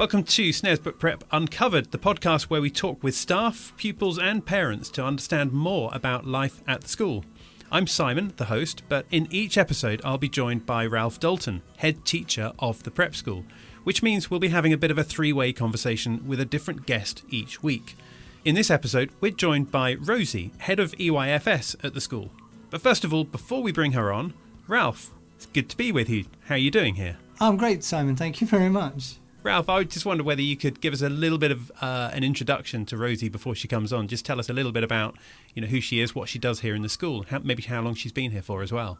Welcome to Snaresbrook Prep Uncovered, the podcast where we talk with staff, pupils, and parents to understand more about life at the school. I'm Simon, the host, but in each episode I'll be joined by Ralph Dalton, head teacher of the prep school, which means we'll be having a bit of a three way conversation with a different guest each week. In this episode, we're joined by Rosie, head of EYFS at the school. But first of all, before we bring her on, Ralph, it's good to be with you. How are you doing here? I'm great, Simon. Thank you very much. Ralph, I just wonder whether you could give us a little bit of uh, an introduction to Rosie before she comes on. Just tell us a little bit about, you know, who she is, what she does here in the school, how, maybe how long she's been here for as well.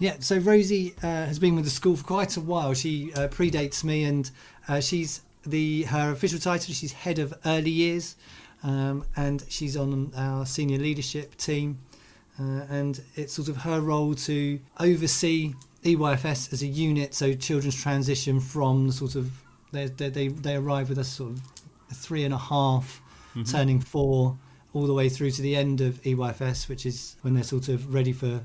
Yeah, so Rosie uh, has been with the school for quite a while. She uh, predates me, and uh, she's the her official title. She's head of early years, um, and she's on our senior leadership team. Uh, and it's sort of her role to oversee EYFS as a unit, so children's transition from the sort of they they they arrive with a sort of three and a half, mm-hmm. turning four, all the way through to the end of EYFS, which is when they're sort of ready for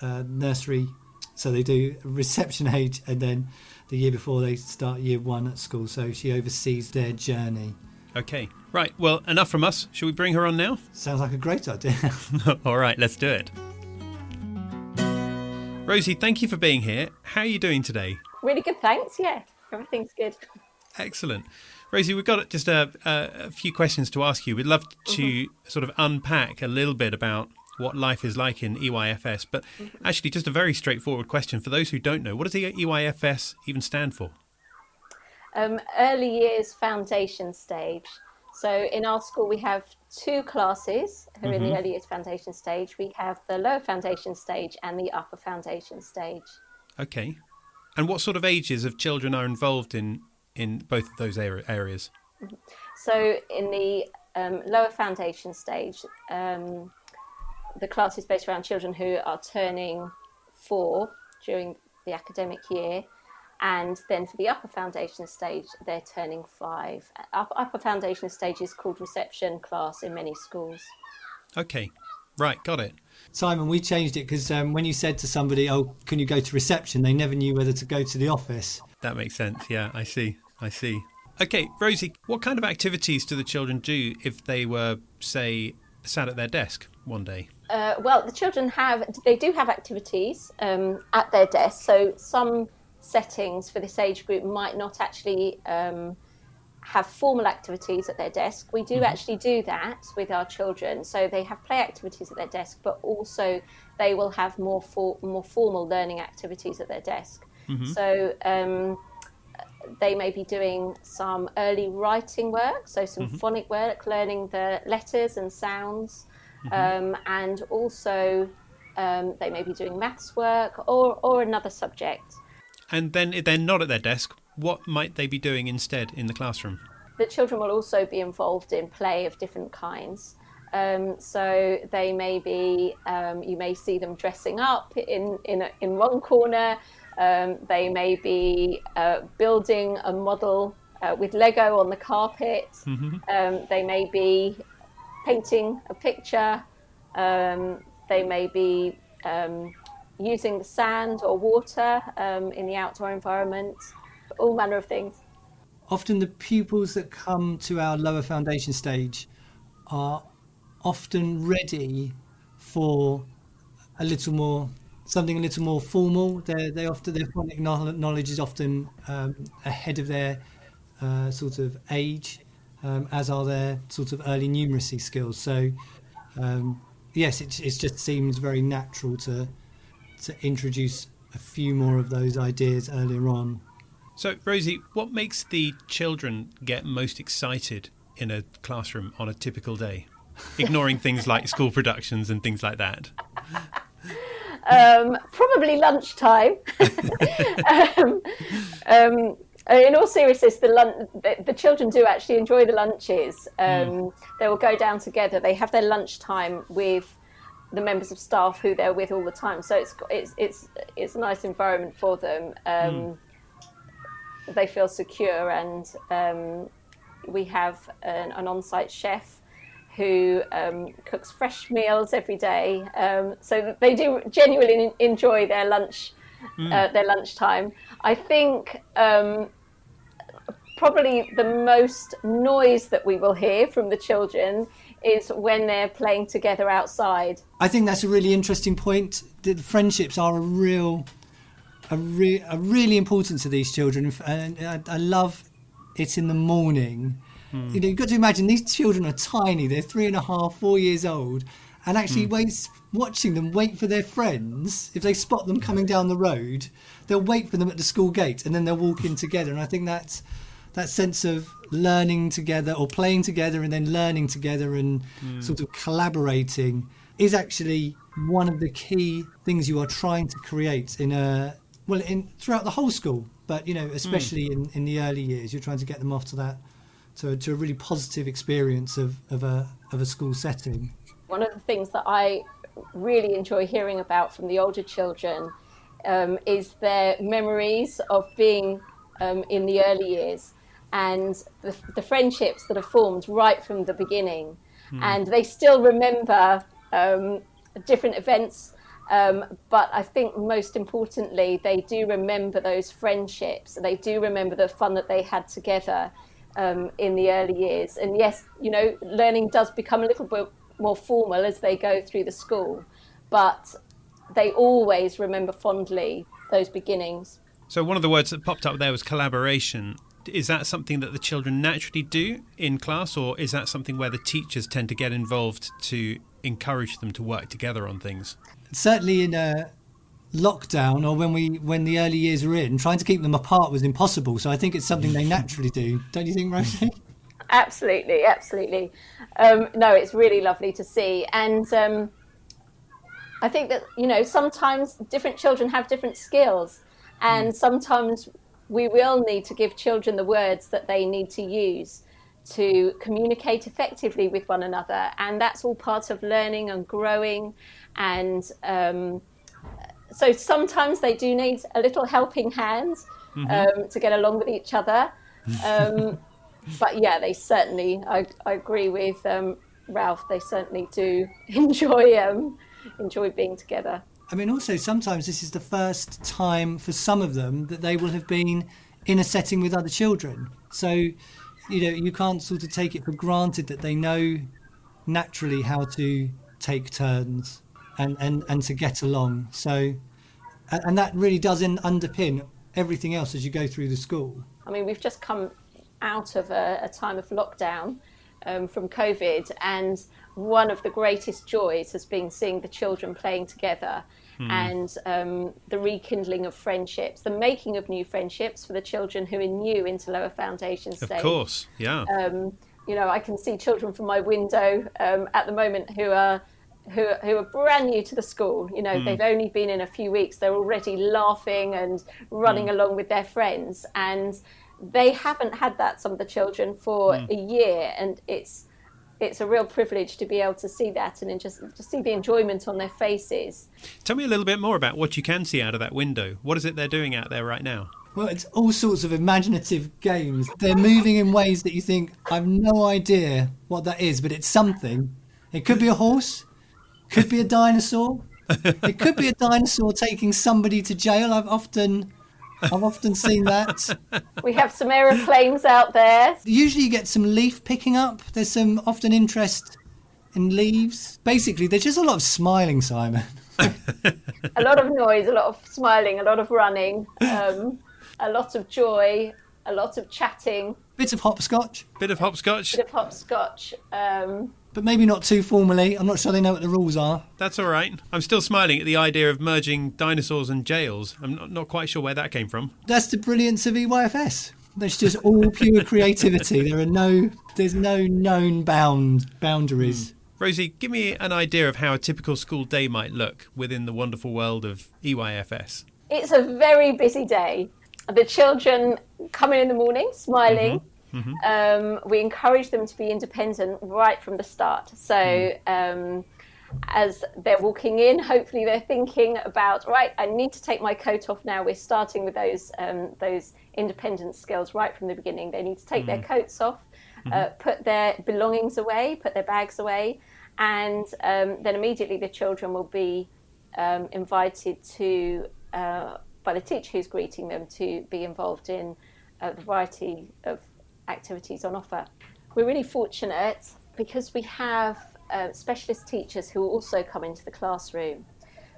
uh, nursery. So they do reception age, and then the year before they start year one at school. So she oversees their journey. Okay, right. Well, enough from us. Shall we bring her on now? Sounds like a great idea. all right, let's do it. Rosie, thank you for being here. How are you doing today? Really good, thanks. Yeah, everything's good. Excellent. Rosie, we've got just a, a few questions to ask you. We'd love to mm-hmm. sort of unpack a little bit about what life is like in EYFS, but mm-hmm. actually, just a very straightforward question for those who don't know what does EYFS even stand for? Um, early years foundation stage. So in our school, we have two classes who are mm-hmm. in the mm-hmm. early years foundation stage. We have the lower foundation stage and the upper foundation stage. Okay. And what sort of ages of children are involved in, in both of those areas? Mm-hmm. So in the um, lower foundation stage, um, the class is based around children who are turning four during the academic year and then for the upper foundation stage, they're turning five. Upper, upper foundation stage is called reception class in many schools. Okay, right, got it. Simon, we changed it because um, when you said to somebody, "Oh, can you go to reception?" they never knew whether to go to the office. That makes sense. Yeah, I see. I see. Okay, Rosie, what kind of activities do the children do if they were, say, sat at their desk one day? Uh, well, the children have they do have activities um, at their desk. So some settings for this age group might not actually um, have formal activities at their desk. We do mm-hmm. actually do that with our children. So they have play activities at their desk, but also they will have more for, more formal learning activities at their desk. Mm-hmm. So um, they may be doing some early writing work, so some mm-hmm. phonic work, learning the letters and sounds, mm-hmm. um, and also um, they may be doing maths work or, or another subject. And then if they're not at their desk, what might they be doing instead in the classroom? The children will also be involved in play of different kinds. Um, so they may be, um, you may see them dressing up in, in, a, in one corner. Um, they may be uh, building a model uh, with Lego on the carpet. Mm-hmm. Um, they may be painting a picture. Um, they may be um, using sand or water um, in the outdoor environment, all manner of things. Often the pupils that come to our lower foundation stage are often ready for a little more something a little more formal. They they often their phonic knowledge is often um, ahead of their uh, sort of age, um, as are their sort of early numeracy skills. So um, yes, it, it just seems very natural to to introduce a few more of those ideas earlier on. So, Rosie, what makes the children get most excited in a classroom on a typical day? Ignoring things like school productions and things like that. Um, probably lunchtime. um, um, in all seriousness, the, lun- the, the, children do actually enjoy the lunches. Mm. They will go down together. They have their lunchtime with the members of staff who they're with all the time. So it's it's it's it's a nice environment for them. Um, mm. They feel secure, and um, we have an, an, on-site chef who um, cooks fresh meals every day. Um, so they do genuinely enjoy their lunch, mm. uh, their lunchtime. I think. Um, probably the most noise that we will hear from the children is when they're playing together outside. I think that's a really interesting point. The friendships are a real, a, re- are really important to these children, and I, I love it in the morning. Hmm. You know, you've got to imagine these children are tiny; they're three and a half, four years old, and actually hmm. waits watching them wait for their friends. If they spot them coming down the road, they'll wait for them at the school gate, and then they'll walk in together. And I think that's that sense of learning together or playing together and then learning together and mm. sort of collaborating is actually one of the key things you are trying to create in a well in throughout the whole school but you know especially mm. in, in the early years you're trying to get them off to that to, to a really positive experience of, of a of a school setting one of the things that i really enjoy hearing about from the older children um, is their memories of being um, in the early years and the, the friendships that are formed right from the beginning. Mm. And they still remember um, different events. Um, but I think most importantly, they do remember those friendships. They do remember the fun that they had together um, in the early years. And yes, you know, learning does become a little bit more formal as they go through the school, but they always remember fondly those beginnings. So, one of the words that popped up there was collaboration is that something that the children naturally do in class, or is that something where the teachers tend to get involved to encourage them to work together on things? Certainly, in a lockdown or when we when the early years were in, trying to keep them apart was impossible. So I think it's something they naturally do. Don't you think, Rosie? Absolutely, absolutely. Um, no, it's really lovely to see, and um, I think that you know sometimes different children have different skills, and mm. sometimes we will need to give children the words that they need to use to communicate effectively with one another. And that's all part of learning and growing. And um, so sometimes they do need a little helping hand mm-hmm. um, to get along with each other. Um, but yeah, they certainly, I, I agree with um, Ralph, they certainly do enjoy, um, enjoy being together. I mean, also sometimes this is the first time for some of them that they will have been in a setting with other children. So, you know, you can't sort of take it for granted that they know naturally how to take turns and, and, and to get along. So, and that really does underpin everything else as you go through the school. I mean, we've just come out of a, a time of lockdown um, from COVID, and one of the greatest joys has been seeing the children playing together mm. and um, the rekindling of friendships, the making of new friendships for the children who are new into lower foundation stage. Of course, yeah. Um, you know, I can see children from my window um, at the moment who are who, who are brand new to the school. You know, mm. they've only been in a few weeks. They're already laughing and running mm. along with their friends, and they haven't had that. Some of the children for mm. a year, and it's it's a real privilege to be able to see that and just to see the enjoyment on their faces. Tell me a little bit more about what you can see out of that window. What is it they're doing out there right now? Well, it's all sorts of imaginative games. They're moving in ways that you think, I've no idea what that is, but it's something. It could be a horse, could be a dinosaur, it could be a dinosaur taking somebody to jail. I've often I've often seen that. We have some aeroplanes out there. Usually, you get some leaf picking up. There's some often interest in leaves. Basically, there's just a lot of smiling, Simon. a lot of noise, a lot of smiling, a lot of running, um, a lot of joy, a lot of chatting. Bit of hopscotch. Bit of hopscotch. Bit of hopscotch. Um, but maybe not too formally. I'm not sure they know what the rules are. That's all right. I'm still smiling at the idea of merging dinosaurs and jails. I'm not, not quite sure where that came from. That's the brilliance of EYFS. That's just all pure creativity. There are no, there's no known bound boundaries. Mm. Rosie, give me an idea of how a typical school day might look within the wonderful world of EYFS. It's a very busy day. The children come in in the morning, smiling. Mm-hmm Mm-hmm. Um, we encourage them to be independent right from the start. So, mm. um, as they're walking in, hopefully they're thinking about right. I need to take my coat off now. We're starting with those um, those independent skills right from the beginning. They need to take mm. their coats off, mm-hmm. uh, put their belongings away, put their bags away, and um, then immediately the children will be um, invited to uh, by the teacher who's greeting them to be involved in a variety of activities on offer. We're really fortunate because we have uh, specialist teachers who also come into the classroom.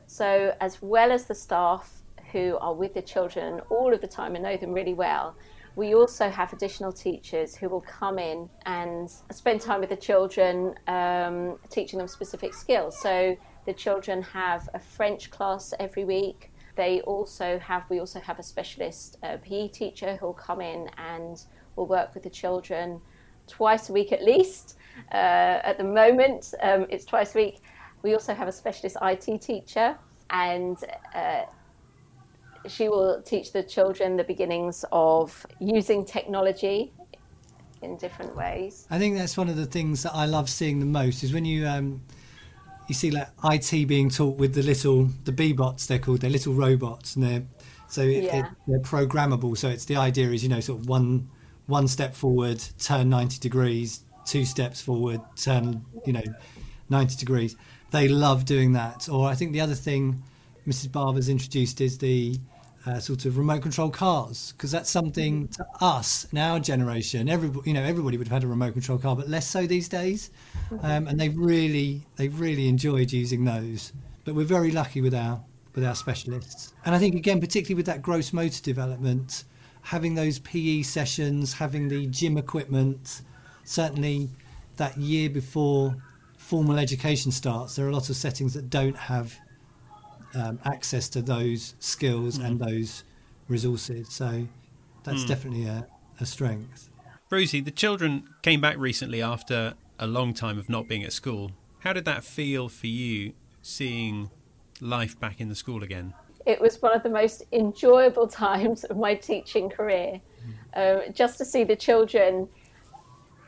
So, as well as the staff who are with the children all of the time and know them really well, we also have additional teachers who will come in and spend time with the children, um, teaching them specific skills. So, the children have a French class every week. They also have, we also have a specialist uh, PE teacher who will come in and will work with the children twice a week at least. Uh, at the moment, um, it's twice a week. We also have a specialist IT teacher, and uh, she will teach the children the beginnings of using technology in different ways. I think that's one of the things that I love seeing the most is when you um, you see like IT being taught with the little the Bee-Bots they're called they're little robots and they're so it, Yeah. it, they're programmable. So it's the idea is you know sort of one one step forward, turn ninety degrees, two steps forward, turn you know ninety degrees. They love doing that. Or I think the other thing Mrs. Barber's introduced is the uh, sort of remote control cars because that's something to us in our generation. Everybody, you know, everybody would have had a remote control car, but less so these days. Um, and they've really, they've really enjoyed using those. But we're very lucky with our with our specialists. And I think again, particularly with that gross motor development, having those PE sessions, having the gym equipment, certainly that year before formal education starts, there are a lot of settings that don't have um, access to those skills and those resources. So that's definitely a, a strength. Rosie, the children came back recently after a long time of not being at school. How did that feel for you, seeing life back in the school again? It was one of the most enjoyable times of my teaching career. Uh, just to see the children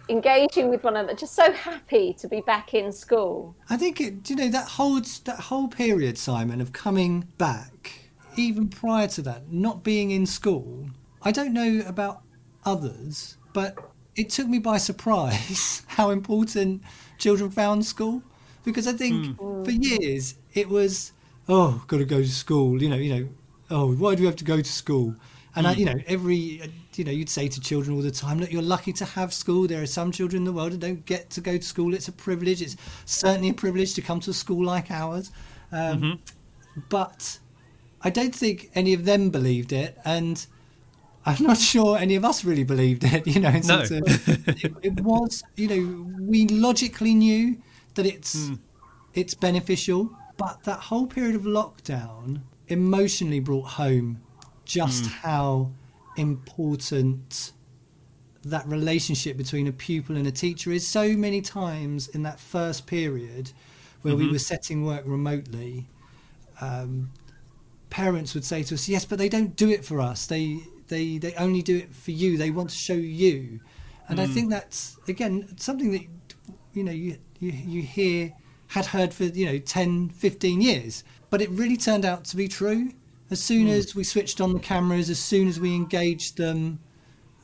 engaging with one another, just so happy to be back in school. I think it, you know that whole that whole period, Simon, of coming back, even prior to that, not being in school. I don't know about others, but it took me by surprise how important children found school, because I think for years it was, oh, got to go to school. You know, you know, oh, why do we have to go to school? And I, hmm. you know, every, you know, you'd say to children all the time, look, you're lucky to have school. There are some children in the world who don't get to go to school. It's a privilege. It's certainly a privilege to come to a school like ours. Um, mm-hmm. But I don't think any of them believed it. And I'm not sure any of us really believed it. You know, No. of- it, it was, you know, we logically knew that it's hmm. it's beneficial, but that whole period of lockdown emotionally brought home just hmm. how important that relationship between a pupil and a teacher is. So many times in that first period where we mm-hmm. were setting work remotely, um, parents would say to us, "Yes, but they don't do it for us. They they they only do it for you. They want to show you." And I hmm. think that's again something that you know you you, you hear had heard for you know 10 15 years. But it really turned out to be true. As soon as we switched on the cameras as soon as we engaged them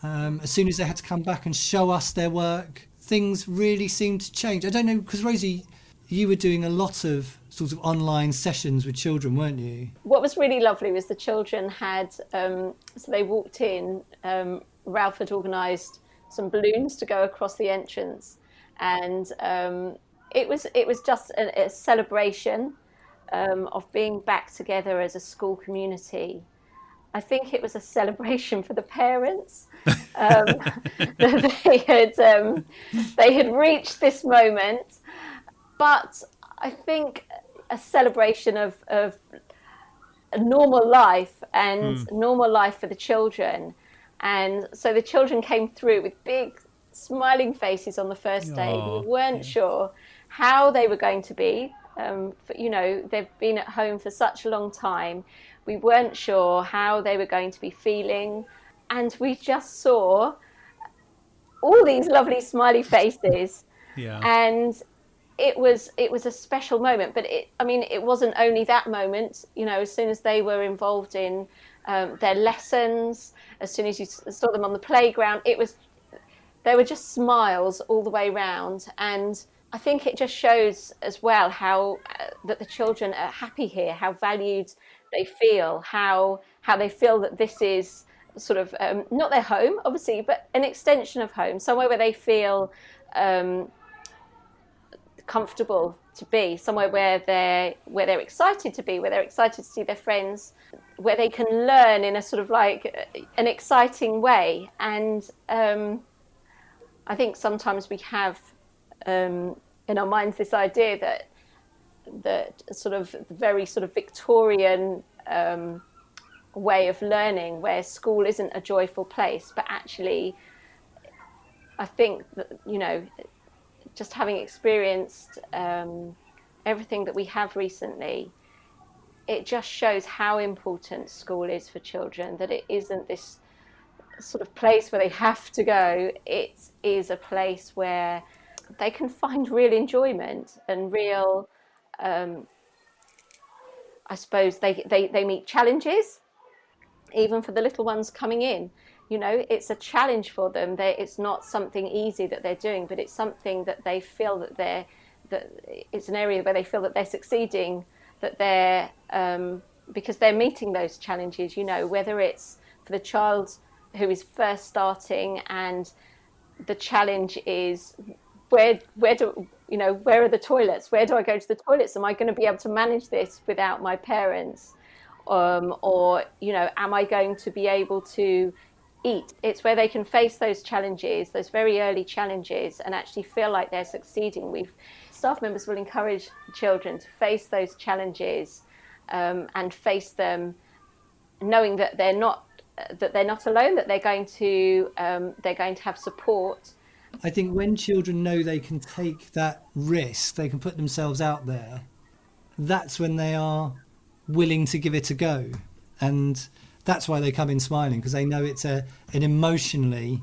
um, as soon as they had to come back and show us their work things really seemed to change. I don't know because rosie you were doing a lot of sort of online sessions with children weren't you? What was really lovely was the children had, um, so they walked in, um, Ralph had organised some balloons to go across the entrance. And um, it was it was just a, a celebration um, of being back together as a school community. I think it was a celebration for the parents. Um, that they had um, they had reached this moment, but I think a celebration of, of a normal life and normal life for the children. And so the children came through with big smiling faces on the first day. Aw, we weren't sure how they were going to be. Um, for, you know, they've been at home for such a long time. We weren't sure how they were going to be feeling. And we just saw all these lovely smiley faces Yeah. and it was it was a special moment but it i mean it wasn't only that moment you know as soon as they were involved in um, their lessons as soon as you saw them on the playground it was there were just smiles all the way round and i think it just shows as well how uh, that the children are happy here how valued they feel how how they feel that this is sort of um, not their home, obviously, but an extension of home, somewhere where they feel um, comfortable to be, somewhere where they're where they're excited to be, where they're excited to see their friends, where they can learn in a sort of like an exciting way. And um, I think sometimes we have um, in our minds this idea that that sort of very sort of Victorian um, way of learning where school isn't a joyful place, but actually, I think that, you know, just having experienced um, everything that we have recently, it just shows how important school is for children, that it isn't this sort of place where they have to go, it is a place where they can find real enjoyment and real. Um, I suppose they, they, they meet challenges even for the little ones coming in. You know, it's a challenge for them. They, it's not something easy that they're doing, but it's something that they feel that they're that it's an area where they feel that they're succeeding, that they're um, because they're meeting those challenges. You know, whether it's for the child who is first starting and the challenge is where where do you know where are the toilets? Where do i go to the toilets? Am i going to be able to manage this without my parents? Um, or you know am i going to be able to eat? It's where they can face those challenges those very early challenges and actually feel like they're succeeding. We've staff members will encourage children to face those challenges um, and face them knowing that they're not that they're not alone that they're going to um, they're going to have support I think when children know they can take that risk, they can put themselves out there, that's when they are willing to give it a go. And that's why they come in smiling because they know it's a an emotionally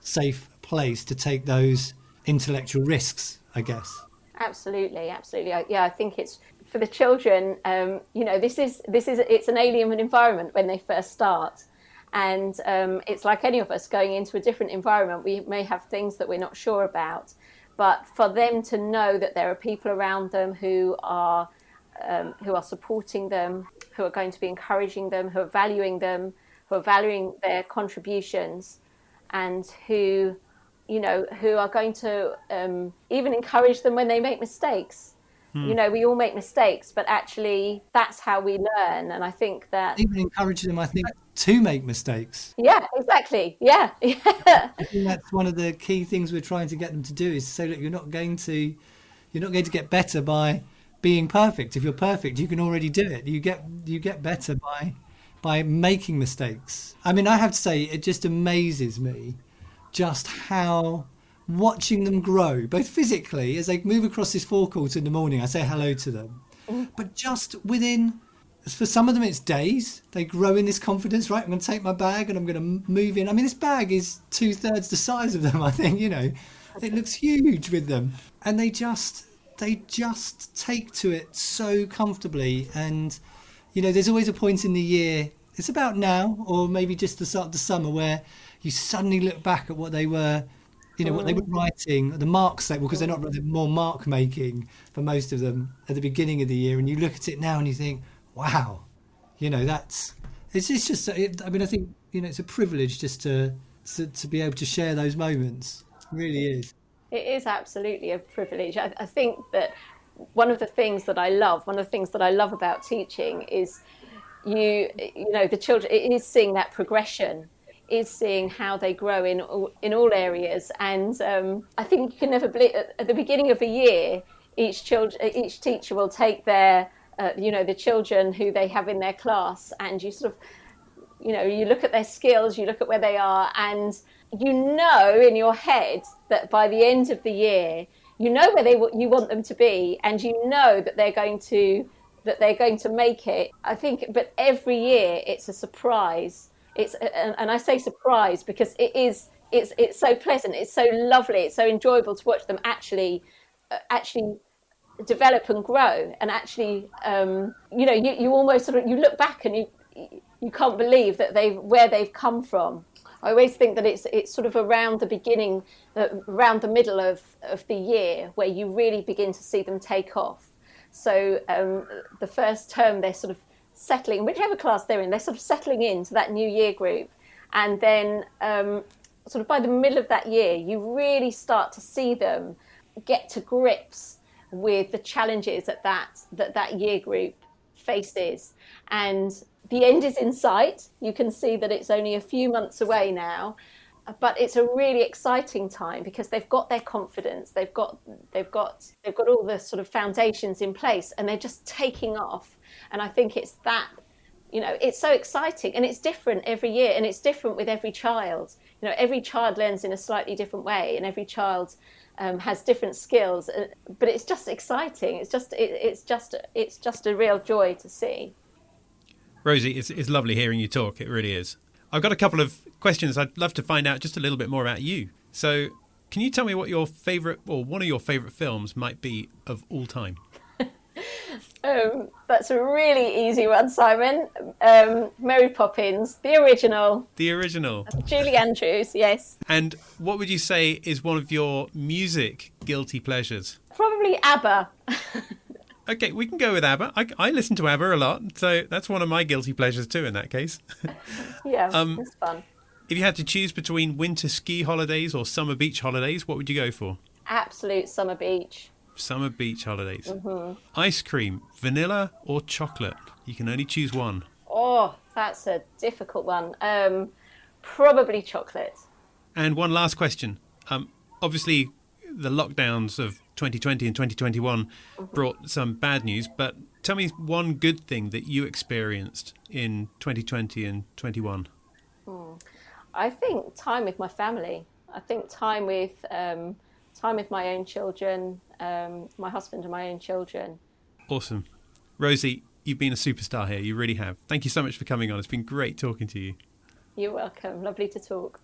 safe place to take those intellectual risks, I guess. Absolutely, absolutely. Yeah, I think it's for the children. Um, you know, this is this is it's an alien environment when they first start, and um, it's like any of us going into a different environment. We may have things that we're not sure about, but for them to know that there are people around them who are um, who are supporting them, who are going to be encouraging them, who are valuing them, who are valuing their contributions, and who, you know, who are going to um, even encourage them when they make mistakes. Hmm. You know, we all make mistakes, but actually, that's how we learn. And I think that even encourage them, I think, to make mistakes. Yeah, exactly. Yeah, yeah. I think that's one of the key things we're trying to get them to do is to say, look, you're not going to, you're not going to get better by being perfect. If you're perfect, you can already do it. You get you get better by by making mistakes. I mean, I have to say, it just amazes me just how watching them grow, both physically as they move across this forecourt in the morning. I say hello to them, mm-hmm. but just within. For some of them, it's days. They grow in this confidence, right? I'm going to take my bag and I'm going to move in. I mean, this bag is two thirds the size of them, I think, you know. It looks huge with them. And they just, they just take to it so comfortably. And, you know, there's always a point in the year, it's about now, or maybe just the start of the summer, where you suddenly look back at what they were, you know, what they were mm. writing, the marks they were, because they're not they're more mark making for most of them at the beginning of the year. And you look at it now and you think, wow, you know, that's, it's, it's just, it, I mean, I think, you know, it's a privilege just to, to, to be able to share those moments. It really is. It is absolutely a privilege. I, I think that one of the things that I love, one of the things that I love about teaching is you, you know, the children, it is seeing that progression is seeing how they grow in all, in all areas. And um, I think you can never believe at the beginning of a year, each child, each teacher will take their, uh, you know, the children who they have in their class, and you sort of, you know, you look at their skills, you look at where they are, and you know in your head that by the end of the year, you know where they you want them to be, and you know that they're going to that they're going to make it. I think, but every year it's a surprise. It's and, and I say surprise because it is. It's it's so pleasant. It's so lovely. It's so enjoyable to watch them actually uh, actually develop and grow and actually um, you know you, you almost sort of you look back and you you can't believe that they've where they've come from I always think that it's it's sort of around the beginning, uh, around the middle of, of the year where you really begin to see them take off. So um, the first term they're sort of settling, whichever class they're in, they're sort of settling into that new year group. and then um, sort of by the middle of that year, you really start to see them get to grips with the challenges that that that, that year group faces, and the end is in sight. You can see that it's only a few months away now, but it's a really exciting time because they've got their confidence, they've got they've got they've got all the sort of foundations in place, and they're just taking off. And I think it's that you know it's so exciting and it's different every year and it's different with every child. You know every child learns in a slightly different way and every child um, has different skills uh, but it's just exciting. It's just it, it's just it's just a real joy to see. Rosie it's, it's lovely hearing you talk. It really is. I've got a couple of questions i'd love to find out just a little bit more about you. So can you tell me what your favorite or one of your favorite films might be of all time um, that's a really easy one, Simon. Um, Mary Poppins, the original. The original. Julie Andrews, yes. And what would you say is one of your music guilty pleasures? Probably ABBA. okay, we can go with ABBA. I, I, listen to ABBA a lot, so that's one of my guilty pleasures too. In that case. yeah, um, it's fun. If you had to choose between winter ski holidays or summer beach holidays, what would you go for? Absolute summer beach summer beach holidays. Mm-hmm. Ice cream, vanilla or chocolate? You can only choose one. Oh, that's a difficult one. Um, probably chocolate. And one last question. Um, obviously, the lockdowns of 2020 and 2021 mm-hmm. brought some bad news, but tell me one good thing that you experienced in 2020 and 21. Mm. I think time with my family. I think time with um, time with my own children, um, my husband and my own children. Awesome. Rosie, you've been a superstar here. You really have. Thank you so much for coming on. It's been great talking to you. You're welcome. Lovely to talk.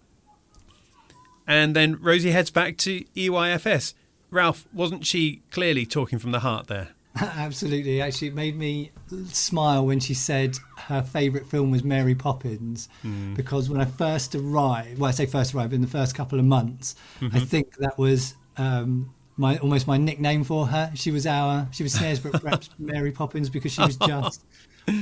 And then Rosie heads back to EYFS. Ralph, wasn't she clearly talking from the heart there? Absolutely. Actually, it made me smile when she said her favourite film was Mary Poppins mm. because when I first arrived, well, I say first arrived in the first couple of months, mm-hmm. I think that was um, my almost my nickname for her. She was our she was Snaresbrook Mary Poppins because she was just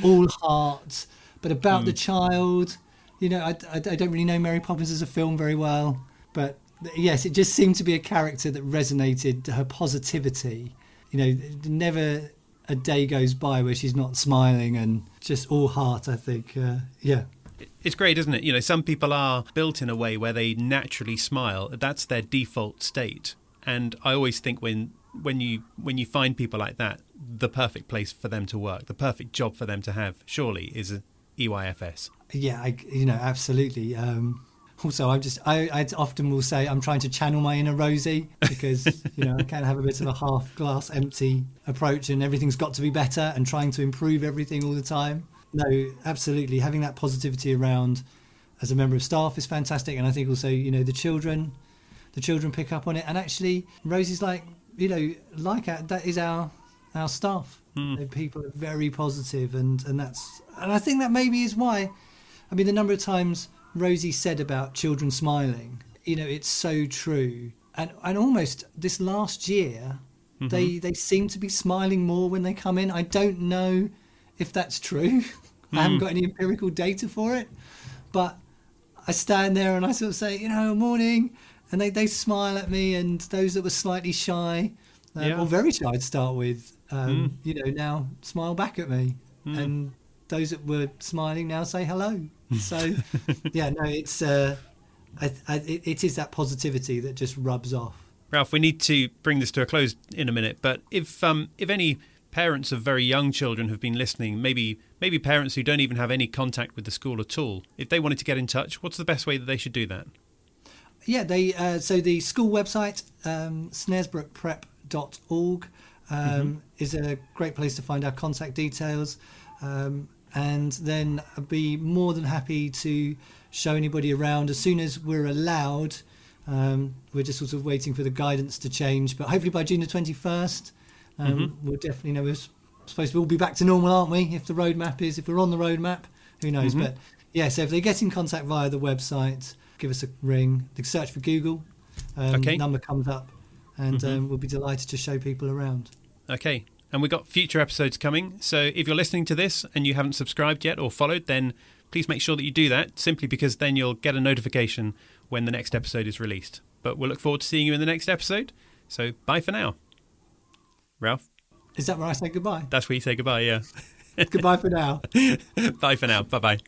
all heart, but about mm. the child. You know, I, I, I don't really know Mary Poppins as a film very well, but yes, it just seemed to be a character that resonated. To her positivity, you know, never a day goes by where she's not smiling and just all heart. I think, uh, yeah. It's great, isn't it? You know, some people are built in a way where they naturally smile. That's their default state and I always think when when you when you find people like that, the perfect place for them to work, the perfect job for them to have, surely is a EYFS. Yeah, I, you know, absolutely. Um, also, I'm just I, I often will say I'm trying to channel my inner Rosie because you know I can have a bit of a half glass empty approach and everything's got to be better and trying to improve everything all the time. No, absolutely, having that positivity around as a member of staff is fantastic, and I think also you know the children the children pick up on it. And actually, Rosie's like, you know, like that is our our staff. Mm. people are very positive, and and that's and I think that maybe is why. I mean, the number of times Rosie said about children smiling, you know, it's so true. And and almost this last year, mm-hmm. they they seem to be smiling more when they come in. I don't know if that's true. Mm. I haven't hmm. got any empirical data for it, but I stand there and I sort of say, you know, morning, and they, they smile at me. And those that were slightly shy um, yeah. or very shy to start with, um, mm. you know, now smile back at me. Mm. And those that were smiling now say hello. So, yeah, no, it's uh, I, I, it is that positivity that just rubs off. Ralph, we need to bring this to a close in a minute, but if um, if any parents of very young children have been listening, maybe maybe parents who don't even have any contact with the school at all, if they wanted to get in touch, what's the best way that they should do that? yeah, they uh, so the school website um, snaresbrookprep.org um, mm-hmm. is a great place to find our contact details, um, and then I'd be more than happy to show anybody around as soon as we're allowed. Um, we're just sort of waiting for the guidance to change, but hopefully by June the twenty first, um, mm-hmm. we'll definitely know. We're supposed to all be back to normal, aren't we? If the roadmap is, if we're on the roadmap, who knows? Mm-hmm. But yeah, so if they get in contact via the website give us a ring. They search for Google. Um, okay. Number comes up, and mm-hmm. um, we'll be delighted to show people around. Okay. And we've got future episodes coming. So if you're listening to this and you haven't subscribed yet or followed, then please make sure that you do that simply because then you'll get a notification when the next episode is released. But we'll look forward to seeing you in the next episode. So bye for now. Ralph? Is that where I say goodbye? That's where you say goodbye, yeah. goodbye for now. bye for now. Bye bye.